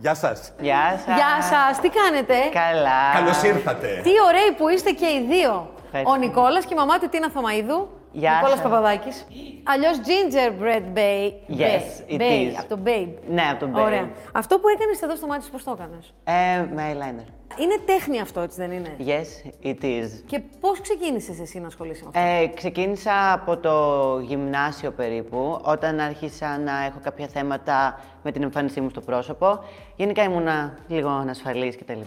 Γεια σας. Γεια σας. Γεια σας, τι κάνετε; Καλά. Καλώς ήρθατε. Τι ωραίοι που είστε και οι δύο. Ευχαριστώ. Ο Νικόλας και η μαμά του Τίνα Θωμαίδου. Γεια Νικόλας σας. Παπαδάκης. Αλλιώς Gingerbread Bay. Yes, it Bay, is. Από το Babe. Ναι, από το Babe. Ωραία. Αυτό που έκανες εδώ στο μάτι σου, πώς το έκανες; Ε, με eyeliner. Είναι τέχνη αυτό, έτσι δεν είναι; Yes, it is. Και πώς ξεκίνησες εσύ να ασχολείσαι με αυτό; Ε, ξεκίνησα από το γυμνάσιο περίπου, όταν άρχισα να έχω κάποια θέματα με την εμφάνισή μου στο πρόσωπο. Γενικά ήμουνα λίγο ανασφαλής κτλ.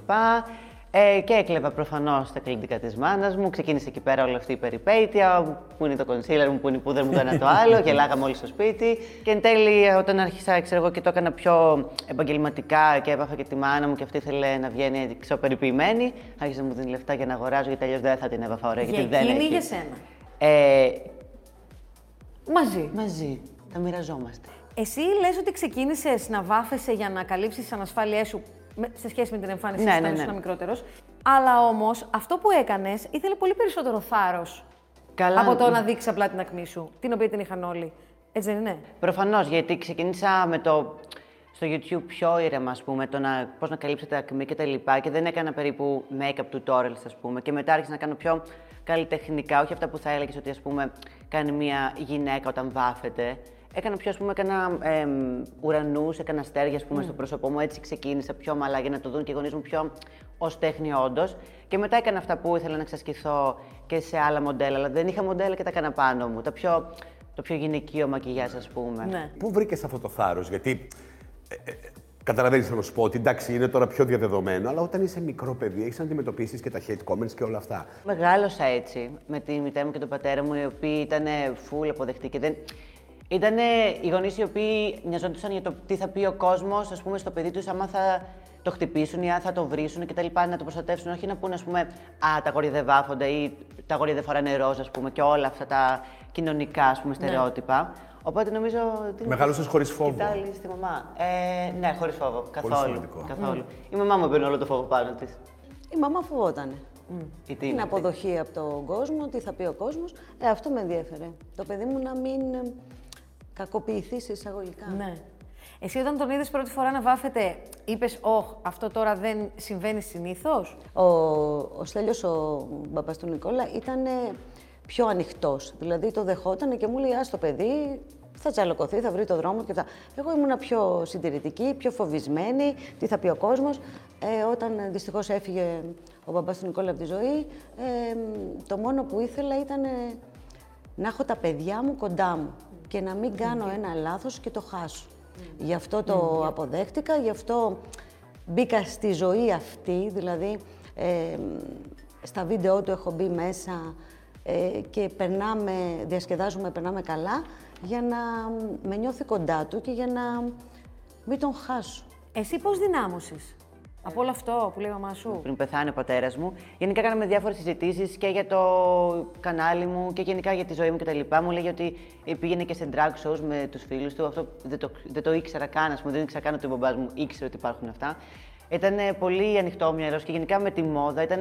Ε, και έκλεβα προφανώς τα καλλιτικά της μάνας μου. Ξεκίνησε εκεί πέρα όλη αυτή η περιπέτεια. Πού είναι το concealer μου, πού είναι η πούδρα μου, το ένα το άλλο. Γελάγαμε όλοι στο σπίτι. Και εν τέλει, όταν άρχισα ξέρω εγώ, και το έκανα πιο επαγγελματικά και έβαφα και τη μάνα μου και αυτή ήθελε να βγαίνει εξωπεριποιημένη, άρχισε να μου δίνει λεφτά για να αγοράζω, γιατί αλλιώς δεν θα την έβαφα ωραία. για γιατί δεν εκείνη ή έχει. για σένα; Ε, Μαζί. μαζί. Τα μοιραζόμαστε. Εσύ λες ότι ξεκίνησες να βάφεσαι για να καλύψεις τις ανασφάλειές σου με- σε σχέση με την εμφάνιση Ναι, σου ναι, όταν ναι. ήσουν μικρότερος. Αλλά όμως αυτό που έκανες ήθελε πολύ περισσότερο θάρρος Καλά. από το να δείξεις απλά την ακμή σου, την οποία την είχαν όλοι. Έτσι δεν είναι; Προφανώς, γιατί ξεκίνησα με το στο YouTube πιο ήρεμα, ας πούμε, το να, πώς να καλύψετε ακμή και τα λοιπά και δεν έκανα περίπου make-up tutorials, ας πούμε, και μετά άρχισα να κάνω πιο καλλιτεχνικά, όχι αυτά που θα έλεγες ότι, ας πούμε, κάνει μια γυναίκα όταν βάφεται. Έκανα πιο, ας πούμε, έκανα εμ, ουρανούς, έκανα αστέρια, ας πούμε, στο πρόσωπό μου, έτσι ξεκίνησα πιο μαλά για να το δουν και οι γονείς μου πιο ως τέχνη όντως. Και μετά έκανα αυτά που ήθελα να εξασκηθώ και σε άλλα μοντέλα, αλλά δεν είχα μοντέλα και τα έκανα πάνω μου. Τα πιο, το πιο γυναικείο μακιγιάζ, ας πούμε. Ναι. Πού βρήκες αυτό το θάρρος, Γιατί. Ε, ε, Καταλαβαίνεις να σου πω ότι εντάξει, είναι τώρα πιο διαδεδομένο, αλλά όταν είσαι μικρό παιδί, έχεις να αντιμετωπίσεις και τα hate comments και όλα αυτά. Μεγάλωσα έτσι με τη μητέρα μου και τον πατέρα μου, οι οποίοι ήταν full αποδεκτικοί. Δεν... Ήταν οι γονείς οι οποίοι νοιαζόντουσαν για το τι θα πει ο κόσμος, ας πούμε, στο παιδί τους, άμα θα το χτυπήσουν ή αν θα το βρίσουν κτλ. Να το προστατεύσουν. Όχι να πούνε, ας πούμε, Α, τα αγόρια δεν βάφονται ή τα αγόρια δεν φοράνε ροζ, ας πούμε, και όλα αυτά τα κοινωνικά ας πούμε, στερεότυπα. Οπότε νομίζω. ότι- Μεγάλωσες χωρίς φόβο. Κοιτάει στη μαμά. Ε, ναι, χωρίς φόβο. Καθόλου. σημαντικό. καθόλου. Η μαμά μου έπαιρνε όλο το φόβο πάνω της. Η μαμά φοβότανε. Η Την Τίνα. αποδοχή από τον κόσμο, τι θα πει ο κόσμος. Ε, αυτό με ενδιέφερε. Το παιδί μου να μην ε, κακοποιηθεί σε εισαγωγικά. Ναι. Εσύ όταν τον είδες πρώτη φορά να βάφεται, είπες «Ωχ, αυτό τώρα δεν συμβαίνει συνήθως». Ο, ο Στέλιος, ο μπαμπάς του Νικόλα, ήταν πιο ανοιχτός. Δηλαδή το δεχόταν και μου λέει «Ας το παιδί, θα τσαλοκωθεί, θα βρει το δρόμο του» και αυτά. Εγώ ήμουνα πιο συντηρητική, πιο φοβισμένη, τι θα πει ο κόσμος. Ε, όταν ε, δυστυχώς έφυγε ο μπαμπάς του Νικόλα από τη ζωή, ε, το μόνο που ήθελα ήταν ε, να έχω τα παιδιά μου κοντά μου και να μην κάνω ένα λάθος και το χάσω. Γι' αυτό το αποδέχτηκα, γι' αυτό μπήκα στη ζωή αυτή, δηλαδή ε, στα βίντεο του έχω μπει μέσα ε, και περνάμε, διασκεδάζουμε, περνάμε καλά για να με νιώθει κοντά του και για να μην τον χάσω. Εσύ πώς δυνάμωσες; Από όλο αυτό που λέει η μαμά σου. πριν πεθάνει ο πατέρας μου. Γενικά κάναμε διάφορες συζητήσεις και για το κανάλι μου και γενικά για τη ζωή μου κτλ. Μου λέγε ότι πήγαινε και σε drag shows με τους φίλους του. Αυτό δεν το, δεν το ήξερα καν, ας πούμε. Δεν ήξερα καν ότι ο μπαμπάς μου ήξερε ότι υπάρχουν αυτά. Ήταν πολύ ανοιχτό μυαλός και γενικά με τη μόδα ήταν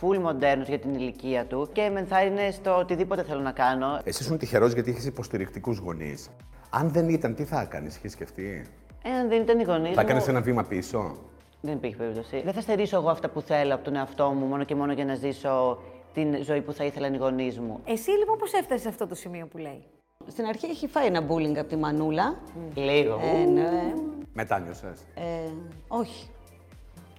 full μοντέρνος για την ηλικία του και με ενθάρρυνε στο οτιδήποτε θέλω να κάνω. Εσύ ήσουν τυχερός γιατί είχες υποστηρικτικούς γονείς. Αν δεν ήταν, τι θα έκανες, είχες σκεφτεί; Εάν δεν ήταν οι γονείς. Θα έκανες ένα βήμα πίσω; Δεν υπήρχε περίπτωση. Δεν θα στερήσω εγώ αυτά που θέλω από τον εαυτό μου μόνο και μόνο για να ζήσω την ζωή που θα ήθελαν οι γονείς μου. Εσύ λοιπόν πώς έφτασες σε αυτό το σημείο που λέει; Στην αρχή έχει φάει ένα bullying από τη Μανούλα. Λίγο. Ε, ναι. Μετά νιώσες; Ε, όχι.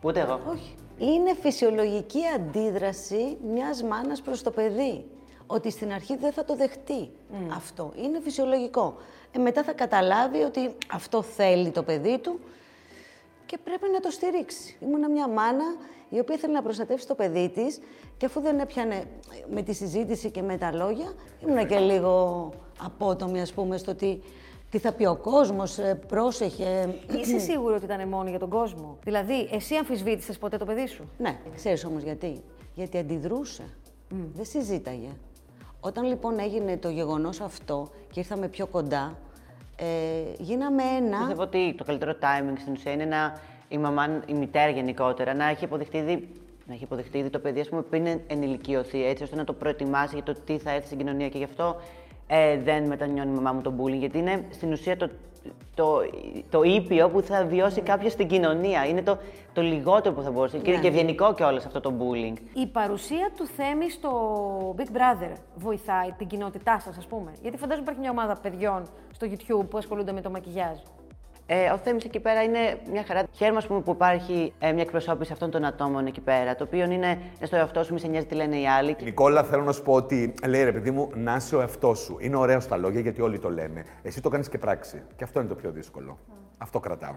Ούτε εγώ. Όχι. Είναι φυσιολογική αντίδραση μιας μάνας προς το παιδί. Ότι στην αρχή δεν θα το δεχτεί αυτό. Είναι φυσιολογικό. Ε, μετά θα καταλάβει ότι αυτό θέλει το παιδί του και πρέπει να το στηρίξει. Ήμουνα μια μάνα η οποία ήθελε να προστατεύσει το παιδί της και αφού δεν έπιανε με τη συζήτηση και με τα λόγια, ήμουνα και λίγο απότομη, ας πούμε, στο τι, τι θα πει ο κόσμος, ε, πρόσεχε. Είσαι σίγουρη ότι ήταν μόνο για τον κόσμο; Δηλαδή, εσύ αμφισβήτησες ποτέ το παιδί σου; Ναι, ξέρεις όμως γιατί; Γιατί αντιδρούσε. Δεν συζήταγε. Όταν λοιπόν έγινε το γεγονός αυτό και ήρθαμε πιο κοντά, ε, γίναμε ένα... Πιστεύω ότι το καλύτερο timing στην ουσία είναι να η μαμά, η μητέρα γενικότερα, να έχει αποδεχτεί ήδη, να έχει αποδεχτεί ήδη το παιδί, ας πούμε, πριν ενηλικιωθεί, έτσι ώστε να το προετοιμάσει για το τι θα έρθει στην κοινωνία. Και γι' αυτό ε, δεν μετανιώνει η μαμά μου το bullying, γιατί είναι στην ουσία το, το, το ήπιο που θα βιώσει κάποιος στην κοινωνία. Είναι το, το λιγότερο που θα μπορούσε. Και είναι και ευγενικό κιόλας αυτό το bullying. Η παρουσία του Θέμη στο Big Brother βοηθάει την κοινότητά σας, ας πούμε; Γιατί φαντάζομαι υπάρχει μια ομάδα παιδιών στο YouTube που ασχολούνται με το μακιγιάζ. Ε, ο Θέμης εκεί πέρα είναι μια χαρά. Χαίρομαι ας πούμε, που υπάρχει ε, μια εκπροσώπηση αυτών των ατόμων εκεί πέρα. Το οποίο είναι, είναι στο εαυτό σου, μη σε νοιάζει τι λένε οι άλλοι. Νικόλα, θέλω να σου πω ότι λέει ρε παιδί μου, να είσαι ο εαυτός σου. Είναι ωραίο στα λόγια γιατί όλοι το λένε. Εσύ το κάνεις και πράξη. Και αυτό είναι το πιο δύσκολο. Αυτό κρατάω.